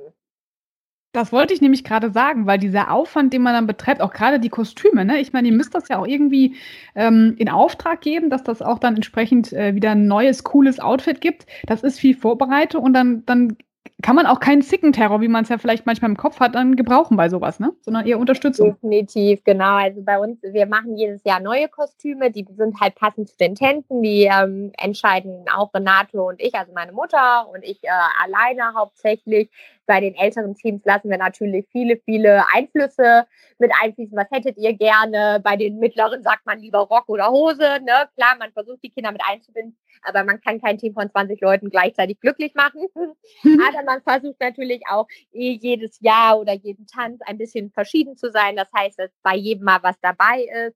Das wollte ich nämlich gerade sagen, weil dieser Aufwand, den man dann betreibt, auch gerade die Kostüme, ne? ich meine, ihr müsst das ja auch irgendwie ähm, in Auftrag geben, dass das auch dann entsprechend äh, wieder ein neues, cooles Outfit gibt. Das ist viel Vorbereitung und dann, dann kann man auch keinen Zickenterror, wie man es ja vielleicht manchmal im Kopf hat, dann gebrauchen bei sowas, ne? Sondern eher Unterstützung. Definitiv, genau. Also bei uns, wir machen jedes Jahr neue Kostüme, die sind halt passend zu den Tänzen. Die ähm, entscheiden auch Renato und ich, also meine Mutter und ich äh, alleine hauptsächlich. Bei den älteren Teams lassen wir natürlich viele, viele Einflüsse mit einfließen. Was hättet ihr gerne? Bei den mittleren sagt man lieber Rock oder Hose. Ne? Klar, man versucht die Kinder mit einzubinden, aber man kann kein Team von 20 Leuten gleichzeitig glücklich machen. <laughs> aber man versucht natürlich auch eh jedes Jahr oder jeden Tanz ein bisschen verschieden zu sein. Das heißt, dass bei jedem mal was dabei ist.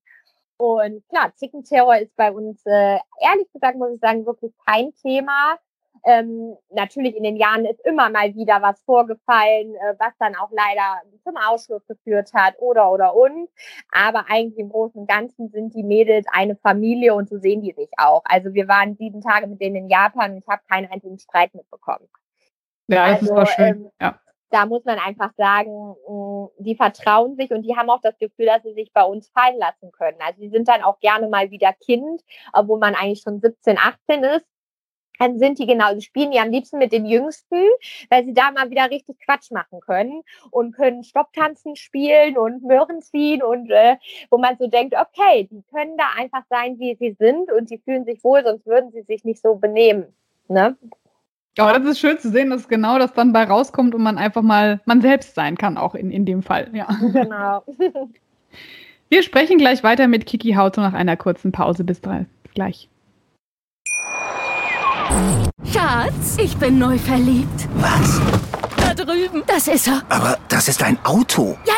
Und klar, Zickenterror ist bei uns, äh, ehrlich gesagt, muss ich sagen, wirklich kein Thema. Ähm, natürlich in den Jahren ist immer mal wieder was vorgefallen, äh, was dann auch leider zum Ausschluss geführt hat oder oder und. Aber eigentlich im Großen und Ganzen sind die Mädels eine Familie und so sehen die sich auch. Also wir waren sieben Tage mit denen in Japan und ich habe keinen einzigen Streit mitbekommen. Ja, das also, ist auch schön. Ähm, ja. da muss man einfach sagen, mm, die vertrauen sich und die haben auch das Gefühl, dass sie sich bei uns fallen lassen können. Also die sind dann auch gerne mal wieder Kind, obwohl man eigentlich schon 17, 18 ist. Dann sind die genau, sie spielen die am liebsten mit den Jüngsten, weil sie da mal wieder richtig Quatsch machen können und können Stopptanzen spielen und Möhren ziehen und äh, wo man so denkt, okay, die können da einfach sein, wie sie sind und sie fühlen sich wohl, sonst würden sie sich nicht so benehmen. Ne? Ja, das ist schön zu sehen, dass genau das dann bei rauskommt und man einfach mal man selbst sein kann, auch in, in dem Fall. Ja. <laughs> <laughs> Genau. Wir sprechen gleich weiter mit Kiki Hauto nach einer kurzen Pause. Bis gleich. Schatz, ich bin neu verliebt. Was? Da drüben. Das ist er. Aber das ist ein Auto. Ja,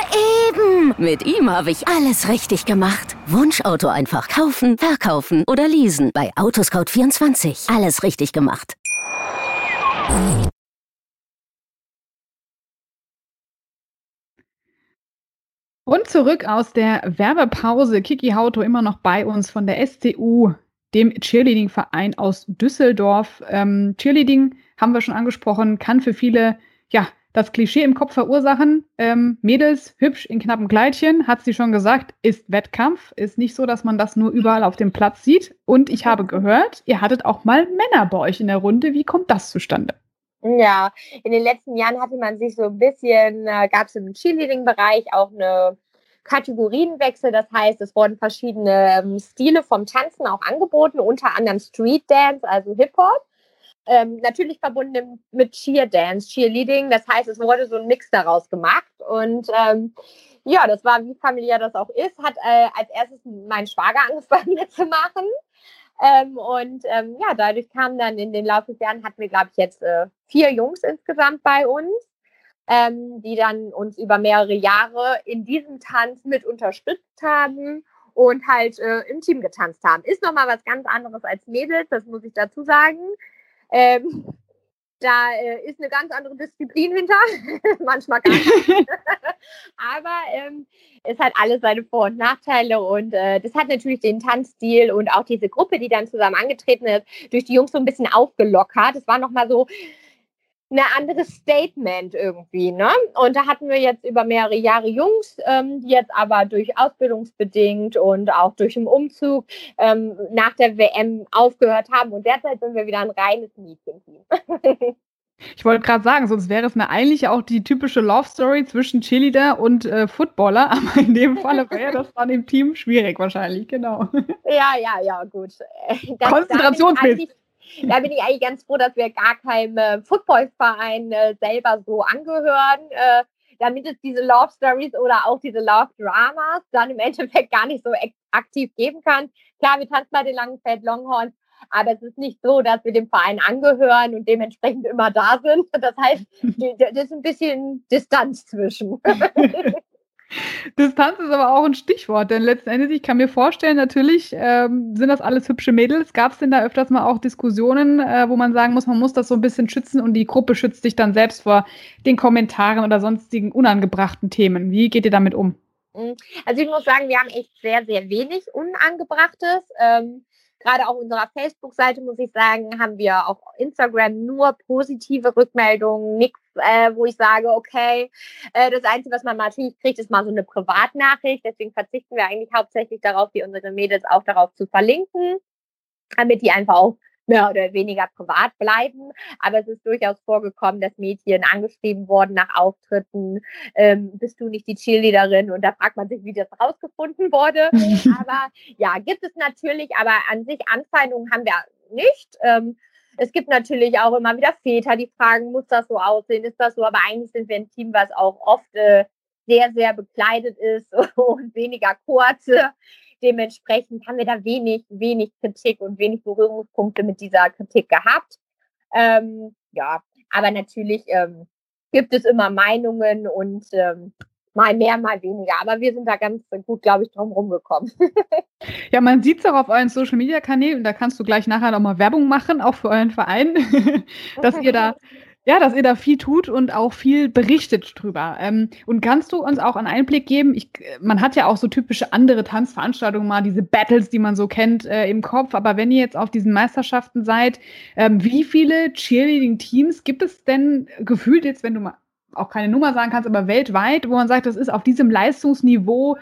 eben. Mit ihm habe ich alles richtig gemacht. Wunschauto einfach kaufen, verkaufen oder leasen. Bei Autoscout24. Alles richtig gemacht. Und zurück aus der Werbepause. Kiki Hauto immer noch bei uns von der SCU, dem Cheerleading-Verein aus Düsseldorf. Ähm, Cheerleading haben wir schon angesprochen, kann für viele ja das Klischee im Kopf verursachen. Ähm, Mädels hübsch in knappen Kleidchen, hat sie schon gesagt, ist Wettkampf. Ist nicht so, dass man das nur überall auf dem Platz sieht. Und ich habe gehört, ihr hattet auch mal Männer bei euch in der Runde. Wie kommt das zustande? Ja, in den letzten Jahren hatte man sich so ein bisschen, äh, gab es im Cheerleading-Bereich auch eine Kategorienwechsel. Das heißt, es wurden verschiedene ähm, Stile vom Tanzen auch angeboten, unter anderem Street Dance, also Hip-Hop. Ähm, natürlich verbunden mit Cheer Dance, Cheerleading. Das heißt, es wurde so ein Mix daraus gemacht. Und ähm, ja, das war, wie familiär das auch ist, hat äh, als erstes mein Schwager <laughs> angefangen mitzumachen. Ähm, und ähm, ja, dadurch kam dann in den Laufe des Jahren, hatten wir, glaube ich, jetzt äh, vier Jungs insgesamt bei uns, ähm, die dann uns über mehrere Jahre in diesem Tanz mit unterstützt haben und halt äh, im Team getanzt haben. Ist nochmal was ganz anderes als Mädels, das muss ich dazu sagen. Ähm, da äh, ist eine ganz andere Disziplin hinter, <laughs> manchmal gar nicht. <laughs> Aber ähm, es hat alles seine Vor- und Nachteile und äh, das hat natürlich den Tanzstil und auch diese Gruppe, die dann zusammen angetreten ist, durch die Jungs so ein bisschen aufgelockert. Es war nochmal so, ein anderes Statement irgendwie. Ne? Und da hatten wir jetzt über mehrere Jahre Jungs, ähm, die jetzt aber durch ausbildungsbedingt und auch durch den Umzug ähm, nach der WM aufgehört haben. Und derzeit sind wir wieder ein reines Mädchenteam. <laughs> Ich wollte gerade sagen, sonst wäre es eine eigentlich auch die typische Love Story zwischen Cheerleader und äh, Footballer, <laughs> aber in dem Falle wäre das dann im Team schwierig wahrscheinlich, genau. Ja, ja, ja, gut. Das, Konzentrationsmäßig <laughs> da bin ich eigentlich ganz froh, dass wir gar keinem äh, Footballverein äh, selber so angehören, äh, damit es diese Love Stories oder auch diese Love Dramas dann im Endeffekt gar nicht so aktiv geben kann. Klar, wir tanzen bei den Langenfeld Longhorns, aber es ist nicht so, dass wir dem Verein angehören und dementsprechend immer da sind. Das heißt, <laughs> das ist ein bisschen Distanz zwischen. <laughs> Distanz ist aber auch ein Stichwort, denn letzten Endes, ich kann mir vorstellen, natürlich ähm, sind das alles hübsche Mädels. Gab es denn da öfters mal auch Diskussionen, äh, wo man sagen muss, man muss das so ein bisschen schützen und die Gruppe schützt sich dann selbst vor den Kommentaren oder sonstigen unangebrachten Themen? Wie geht ihr damit um? Mhm. Also ich muss sagen, wir haben echt sehr, sehr wenig Unangebrachtes. Ähm, gerade auf unserer Facebook-Seite, muss ich sagen, haben wir auf Instagram nur positive Rückmeldungen, nichts, äh, wo ich sage, okay, äh, das Einzige, was man natürlich kriegt, ist mal so eine Privatnachricht. Deswegen verzichten wir eigentlich hauptsächlich darauf, wie unsere Mädels auch darauf zu verlinken, damit die einfach auch mehr oder weniger privat bleiben. Aber es ist durchaus vorgekommen, dass Mädchen angeschrieben wurden nach Auftritten, ähm, bist du nicht die Cheerleaderin? Und da fragt man sich, wie das rausgefunden wurde. <laughs> aber ja, gibt es natürlich, aber an sich Anfeindungen haben wir nicht. Ähm, es gibt natürlich auch immer wieder Väter, die fragen, muss das so aussehen, ist das so? Aber eigentlich sind wir ein Team, was auch oft äh, sehr, sehr bekleidet ist <laughs> und weniger kurze. Dementsprechend haben wir da wenig, wenig Kritik und wenig Berührungspunkte mit dieser Kritik gehabt. Ähm, ja, aber natürlich ähm, gibt es immer Meinungen und ähm, mal mehr, mal weniger. Aber wir sind da ganz gut, glaube ich, drum rumgekommen. <laughs> ja, man sieht es auch auf euren Social Media Kanälen da kannst du gleich nachher nochmal Werbung machen, auch für euren Verein, <laughs> dass ihr da ja, dass ihr da viel tut und auch viel berichtet drüber. Ähm, und kannst du uns auch einen Einblick geben? Ich, man hat ja auch so typische andere Tanzveranstaltungen mal, diese Battles, die man so kennt, äh, im Kopf. Aber wenn ihr jetzt auf diesen Meisterschaften seid, ähm, wie viele Cheerleading-Teams gibt es denn gefühlt jetzt, wenn du mal auch keine Nummer sagen kannst, aber weltweit, wo man sagt, das ist auf diesem Leistungsniveau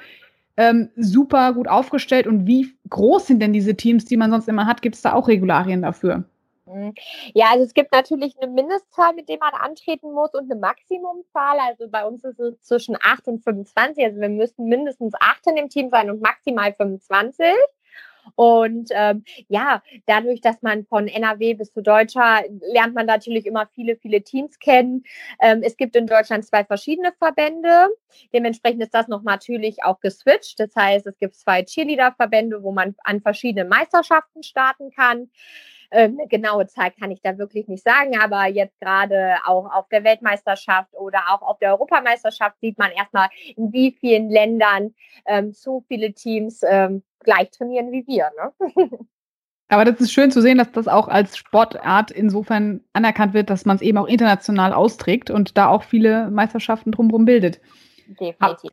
ähm, super gut aufgestellt und wie groß sind denn diese Teams, die man sonst immer hat? Gibt es da auch Regularien dafür? Mhm. Ja, also es gibt natürlich eine Mindestzahl, mit der man antreten muss und eine Maximumzahl. Also bei uns ist es zwischen 8 und 25. Also wir müssen mindestens 8 in dem Team sein und maximal 25. Und ähm, ja, dadurch, dass man von NRW bis zu Deutscher lernt man natürlich immer viele, viele Teams kennen. Ähm, es gibt in Deutschland zwei verschiedene Verbände. Dementsprechend ist das noch natürlich auch geswitcht. Das heißt, es gibt zwei Cheerleader-Verbände, wo man an verschiedenen Meisterschaften starten kann. Ähm, eine genaue Zahl kann ich da wirklich nicht sagen, aber jetzt gerade auch auf der Weltmeisterschaft oder auch auf der Europameisterschaft sieht man erstmal, in wie vielen Ländern ähm, so viele Teams ähm, gleich trainieren wie wir. Ne? <laughs> Aber das ist schön zu sehen, dass das auch als Sportart insofern anerkannt wird, dass man es eben auch international austrägt und da auch viele Meisterschaften drumherum bildet. Definitiv.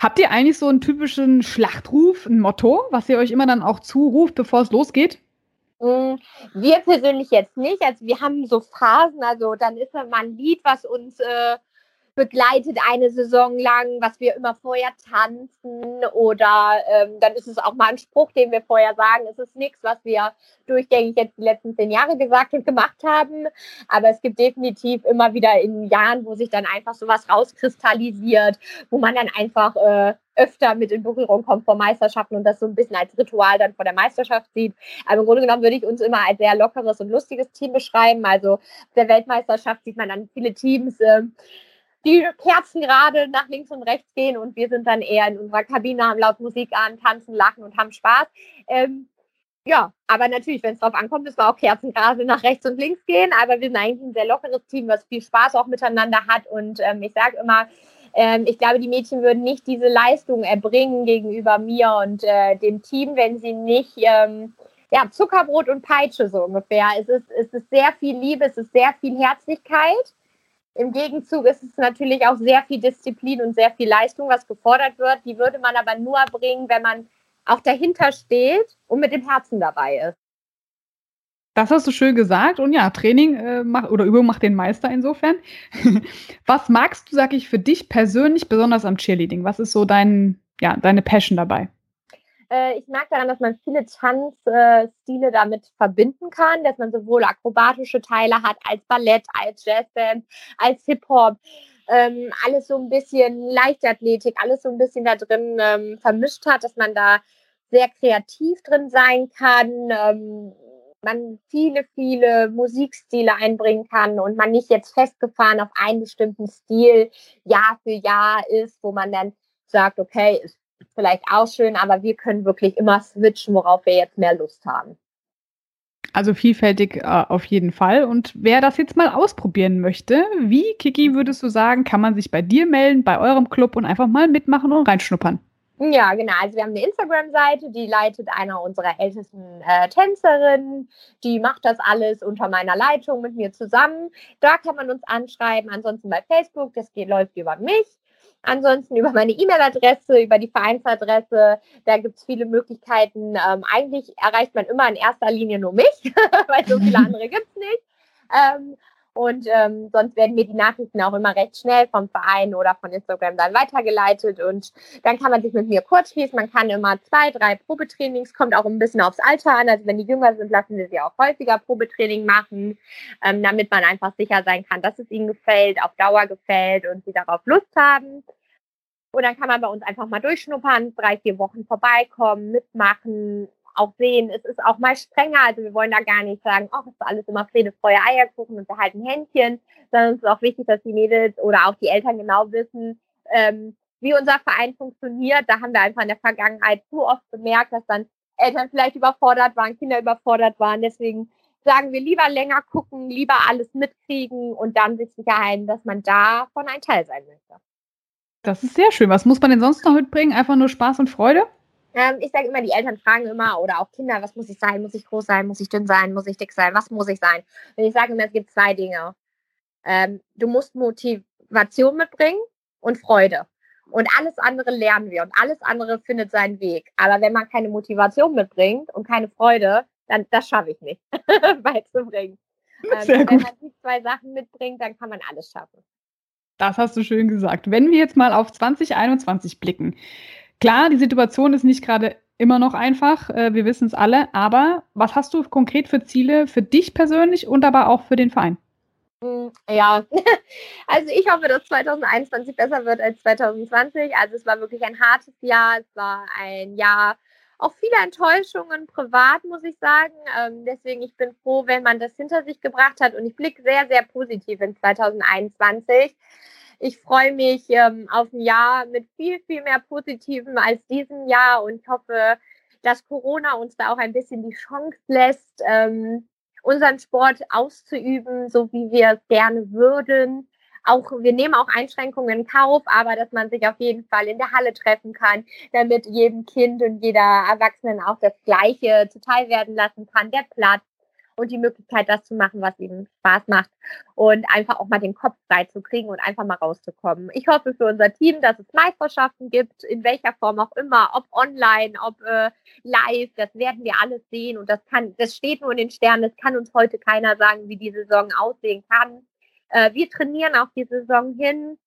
Habt ihr eigentlich so einen typischen Schlachtruf, ein Motto, was ihr euch immer dann auch zuruft, bevor es losgeht? Mm, wir persönlich jetzt nicht. Also wir haben so Phasen, also dann ist mal ein Lied, was uns äh, begleitet eine Saison lang, was wir immer vorher tanzen oder ähm, dann ist es auch mal ein Spruch, den wir vorher sagen. Es ist nichts, was wir durchgängig jetzt die letzten zehn Jahre gesagt und gemacht haben, aber es gibt definitiv immer wieder in Jahren, wo sich dann einfach sowas rauskristallisiert, wo man dann einfach äh, öfter mit in Berührung kommt vor Meisterschaften und das so ein bisschen als Ritual dann vor der Meisterschaft sieht. Aber im Grunde genommen würde ich uns immer als sehr lockeres und lustiges Team beschreiben. Also auf der Weltmeisterschaft sieht man dann viele Teams, äh, die Kerzen gerade nach links und rechts gehen und wir sind dann eher in unserer Kabine, haben laut Musik an, tanzen, lachen und haben Spaß. Ähm, ja, aber natürlich, wenn es drauf ankommt, müssen wir auch Kerzen gerade nach rechts und links gehen. Aber wir sind eigentlich ein sehr lockeres Team, was viel Spaß auch miteinander hat. Und ähm, ich sage immer, ähm, ich glaube, die Mädchen würden nicht diese Leistung erbringen gegenüber mir und äh, dem Team, wenn sie nicht ähm, ja, Zuckerbrot und Peitsche so ungefähr. Es ist, es ist sehr viel Liebe, es ist sehr viel Herzlichkeit. Im Gegenzug ist es natürlich auch sehr viel Disziplin und sehr viel Leistung, was gefordert wird. Die würde man aber nur bringen, wenn man auch dahinter steht und mit dem Herzen dabei ist. Das hast du schön gesagt. Und ja, Training äh, macht, oder Übung macht den Meister insofern. <laughs> Was magst du, sag ich, für dich persönlich besonders am Cheerleading? Was ist so dein, ja, deine Passion dabei? Äh, ich mag daran, dass man viele Tanzstile äh, damit verbinden kann, dass man sowohl akrobatische Teile hat als Ballett, als Jazzband, als Hip-Hop. Ähm, alles so ein bisschen Leichtathletik, alles so ein bisschen da drin ähm, vermischt hat, dass man da sehr kreativ drin sein kann. Ähm, man viele, viele Musikstile einbringen kann und man nicht jetzt festgefahren auf einen bestimmten Stil Jahr für Jahr ist, wo man dann sagt, okay, ist vielleicht auch schön, aber wir können wirklich immer switchen, worauf wir jetzt mehr Lust haben. Also vielfältig äh, auf jeden Fall. Und wer das jetzt mal ausprobieren möchte, wie, Kiki, würdest du sagen, kann man sich bei dir melden, bei eurem Club und einfach mal mitmachen und reinschnuppern? Ja, genau. Also wir haben eine Instagram-Seite, die leitet einer unserer ältesten äh, Tänzerinnen. Die macht das alles unter meiner Leitung mit mir zusammen. Da kann man uns anschreiben. Ansonsten bei Facebook, das geht, läuft über mich. Ansonsten über meine E-Mail-Adresse, über die Vereinsadresse. Da gibt es viele Möglichkeiten. Ähm, eigentlich erreicht man immer in erster Linie nur mich, <laughs> weil so viele andere gibt es nicht. Ähm, und ähm, sonst werden mir die Nachrichten auch immer recht schnell vom Verein oder von Instagram dann weitergeleitet. Und dann kann man sich mit mir kurz schließen. Man kann immer zwei, drei Probetrainings, kommt auch ein bisschen aufs Alter an. Also wenn die jünger sind, lassen wir sie auch häufiger Probetraining machen, ähm, damit man einfach sicher sein kann, dass es ihnen gefällt, auf Dauer gefällt und sie darauf Lust haben. Und dann kann man bei uns einfach mal durchschnuppern, drei, vier Wochen vorbeikommen, mitmachen, auch sehen, es ist auch mal strenger. Also wir wollen da gar nicht sagen, es ist alles immer Friede, Feuer, Eierkuchen und wir halten Händchen, sondern es ist auch wichtig, dass die Mädels oder auch die Eltern genau wissen, ähm, wie unser Verein funktioniert. Da haben wir einfach in der Vergangenheit zu oft bemerkt, dass dann Eltern vielleicht überfordert waren, Kinder überfordert waren. Deswegen sagen wir lieber länger gucken, lieber alles mitkriegen und dann sich sicher ein, dass man davon ein Teil sein möchte. Das ist sehr schön. Was muss man denn sonst noch mitbringen? Einfach nur Spaß und Freude? Ähm, ich sage immer, die Eltern fragen immer, oder auch Kinder, was muss ich sein? Muss ich groß sein? Muss ich dünn sein? Muss ich dick sein? Was muss ich sein? Und ich sage immer, es gibt zwei Dinge. Ähm, du musst Motivation mitbringen und Freude. Und alles andere lernen wir und alles andere findet seinen Weg. Aber wenn man keine Motivation mitbringt und keine Freude, dann das schaffe ich nicht <laughs> beizubringen. Ähm, wenn man die zwei Sachen mitbringt, dann kann man alles schaffen. Das hast du schön gesagt. Wenn wir jetzt mal auf 2021 blicken. Klar, die Situation ist nicht gerade immer noch einfach, äh, wir wissen es alle, aber was hast du konkret für Ziele für dich persönlich und aber auch für den Verein? Hm, ja, <laughs> also ich hoffe, dass 2021 besser wird als 2020. Also es war wirklich ein hartes Jahr, es war ein Jahr auch viele Enttäuschungen privat, muss ich sagen. Ähm, deswegen, ich bin froh, wenn man das hinter sich gebracht hat und ich blicke sehr, sehr positiv in 2021. Ich freue mich ähm, auf ein Jahr mit viel, viel mehr Positiven als diesem Jahr und hoffe, dass Corona uns da auch ein bisschen die Chance lässt, ähm, unseren Sport auszuüben, so wie wir es gerne würden. Auch wir nehmen auch Einschränkungen in Kauf, aber dass man sich auf jeden Fall in der Halle treffen kann, damit jedem Kind und jeder Erwachsenen auch das Gleiche zuteil werden lassen kann, der Platz und die Möglichkeit, das zu machen, was ihnen Spaß macht und einfach auch mal den Kopf frei zu kriegen und einfach mal rauszukommen. Ich hoffe für unser Team, dass es Meisterschaften gibt, in welcher Form auch immer, ob online, ob äh, live, das werden wir alles sehen und das kann, das steht nur in den Sternen, es kann uns heute keiner sagen, wie die Saison aussehen kann. Äh, wir trainieren auf die Saison hin.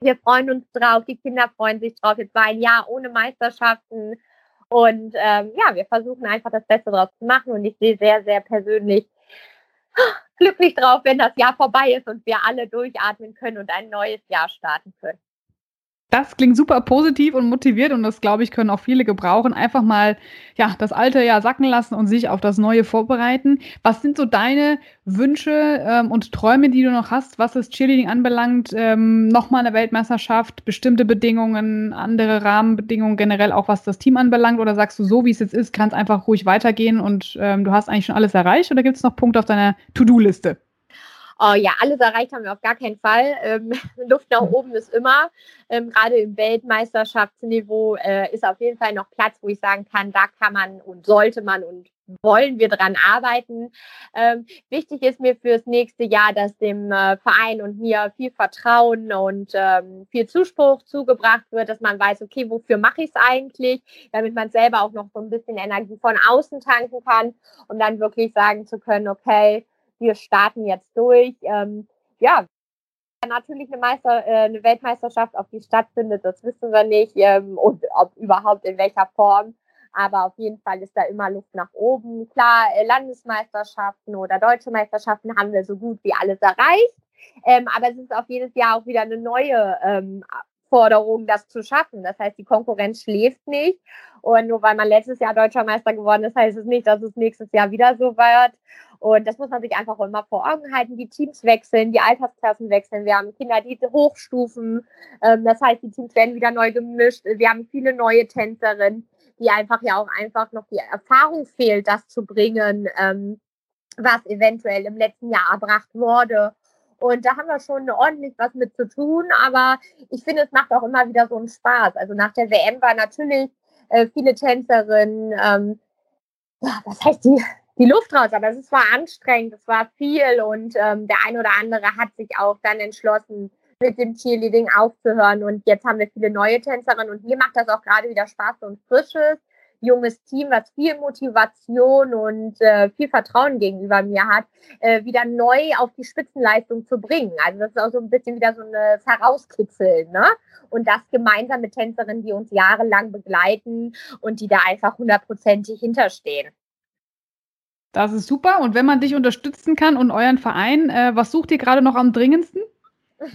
Wir freuen uns drauf, die Kinder freuen sich drauf. Jetzt war ein Jahr ohne Meisterschaften. Und ähm, ja, wir versuchen einfach das Beste draus zu machen. Und ich sehe sehr, sehr persönlich glücklich drauf, wenn das Jahr vorbei ist und wir alle durchatmen können und ein neues Jahr starten können. Das klingt super positiv und motiviert und das, glaube ich, können auch viele gebrauchen. Einfach mal ja, das alte Jahr sacken lassen und sich auf das neue vorbereiten. Was sind so deine Wünsche ähm, und Träume, die du noch hast, was das Cheerleading anbelangt? Ähm, Nochmal eine Weltmeisterschaft, bestimmte Bedingungen, andere Rahmenbedingungen, generell auch was das Team anbelangt? Oder sagst du, so wie es jetzt ist, kann es einfach ruhig weitergehen und ähm, du hast eigentlich schon alles erreicht? Oder gibt es noch Punkte auf deiner To-Do-Liste? Oh ja, alles erreicht haben wir auf gar keinen Fall. Ähm, <laughs> Luft nach oben ist immer. Ähm, Gerade im Weltmeisterschaftsniveau äh, ist auf jeden Fall noch Platz, wo ich sagen kann, da kann man und sollte man und wollen wir dran arbeiten. Ähm, wichtig ist mir fürs nächste Jahr, dass dem äh, Verein und mir viel Vertrauen und ähm, viel Zuspruch zugebracht wird, dass man weiß, okay, wofür mache ich es eigentlich, damit man selber auch noch so ein bisschen Energie von außen tanken kann, um dann wirklich sagen zu können, okay, wir starten jetzt durch. Ähm, ja, natürlich eine, Meister, äh, eine Weltmeisterschaft, ob die stattfindet, das wissen wir nicht ähm, und ob überhaupt in welcher Form. Aber auf jeden Fall ist da immer Luft nach oben. Klar, äh, Landesmeisterschaften oder deutsche Meisterschaften haben wir so gut wie alles erreicht. Ähm, aber es ist auf jedes Jahr auch wieder eine neue ähm, Forderung, das zu schaffen. Das heißt, die Konkurrenz schläft nicht. Und nur weil man letztes Jahr deutscher Meister geworden ist, heißt es nicht, dass es nächstes Jahr wieder so wird. Und das muss man sich einfach immer vor Augen halten. Die Teams wechseln, die Altersklassen wechseln. Wir haben Kinder, die hochstufen. Ähm, das heißt, die Teams werden wieder neu gemischt. Wir haben viele neue Tänzerinnen, die einfach ja auch einfach noch die Erfahrung fehlt, das zu bringen, ähm, was eventuell im letzten Jahr erbracht wurde. Und da haben wir schon ordentlich was mit zu tun. Aber ich finde, es macht auch immer wieder so einen Spaß. Also nach der WM war natürlich äh, viele Tänzerinnen, ähm, ja, was heißt die, die Luft raus, aber es war anstrengend, es war viel und ähm, der ein oder andere hat sich auch dann entschlossen, mit dem Cheerleading aufzuhören und jetzt haben wir viele neue Tänzerinnen und mir macht das auch gerade wieder Spaß und Frisches, junges Team, was viel Motivation und äh, viel Vertrauen gegenüber mir hat, äh, wieder neu auf die Spitzenleistung zu bringen. Also das ist auch so ein bisschen wieder so ein Herauskitzeln, ne? Und das gemeinsam mit Tänzerinnen, die uns jahrelang begleiten und die da einfach hundertprozentig hinterstehen. Das ist super. Und wenn man dich unterstützen kann und euren Verein, äh, was sucht ihr gerade noch am dringendsten? <laughs>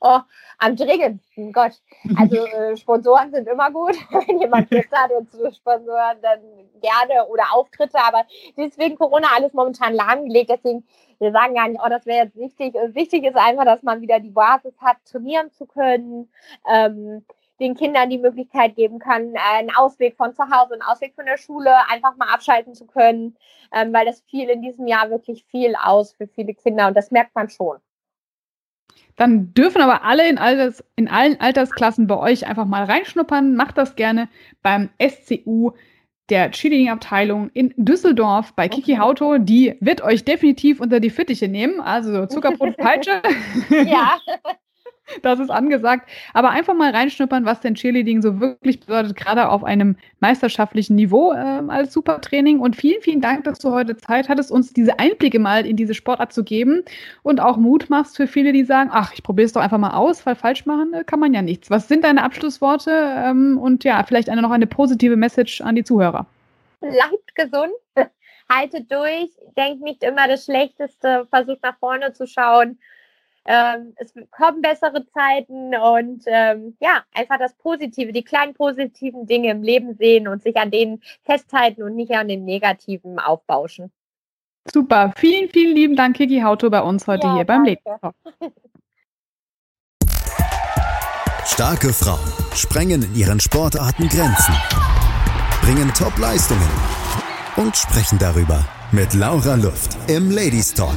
oh, am dringendsten, Gott. Also <laughs> äh, Sponsoren sind immer gut. <laughs> Wenn jemand Lust hat und zu Sponsoren, dann gerne oder Auftritte. Aber deswegen Corona alles momentan lahmgelegt. Deswegen, wir sagen gar nicht, oh, das wäre jetzt wichtig. Wichtig ist einfach, dass man wieder die Basis hat, trainieren zu können. Ähm, den Kindern die Möglichkeit geben kann, einen Ausweg von zu Hause, einen Ausweg von der Schule, einfach mal abschalten zu können, ähm, weil das fiel in diesem Jahr wirklich viel aus für viele Kinder und das merkt man schon. Dann dürfen aber alle in, Alters, in allen Altersklassen bei euch einfach mal reinschnuppern. Macht das gerne beim SCU der Cheerleading-Abteilung in Düsseldorf bei Kiki Hauto. Die wird euch definitiv unter die Fittiche nehmen. Also Zuckerbrot, Peitsche. <laughs> ja. <laughs> Das ist angesagt. Aber einfach mal reinschnuppern, was denn Cheerleading so wirklich bedeutet, gerade auf einem meisterschaftlichen Niveau äh, als Supertraining. Und vielen, vielen Dank, dass du heute Zeit hattest, uns diese Einblicke mal in diese Sportart zu geben und auch Mut machst für viele, die sagen, ach, ich probiere es doch einfach mal aus, weil falsch machen äh, kann man ja nichts. Was sind deine Abschlussworte? Ähm, und ja, vielleicht eine, noch eine positive Message an die Zuhörer. Bleibt gesund, <laughs> haltet durch, denkt nicht immer das Schlechteste, versucht nach vorne zu schauen ähm, es kommen bessere Zeiten und ähm, ja, einfach das Positive, die kleinen positiven Dinge im Leben sehen und sich an denen festhalten und nicht an dem Negativen aufbauschen. Super, vielen, vielen lieben Dank, Kiki Hauto, bei uns heute ja, hier beim Leben. <laughs> Starke Frauen sprengen in ihren Sportarten Grenzen, bringen Top-Leistungen und sprechen darüber mit Laura Luft im Ladies Talk.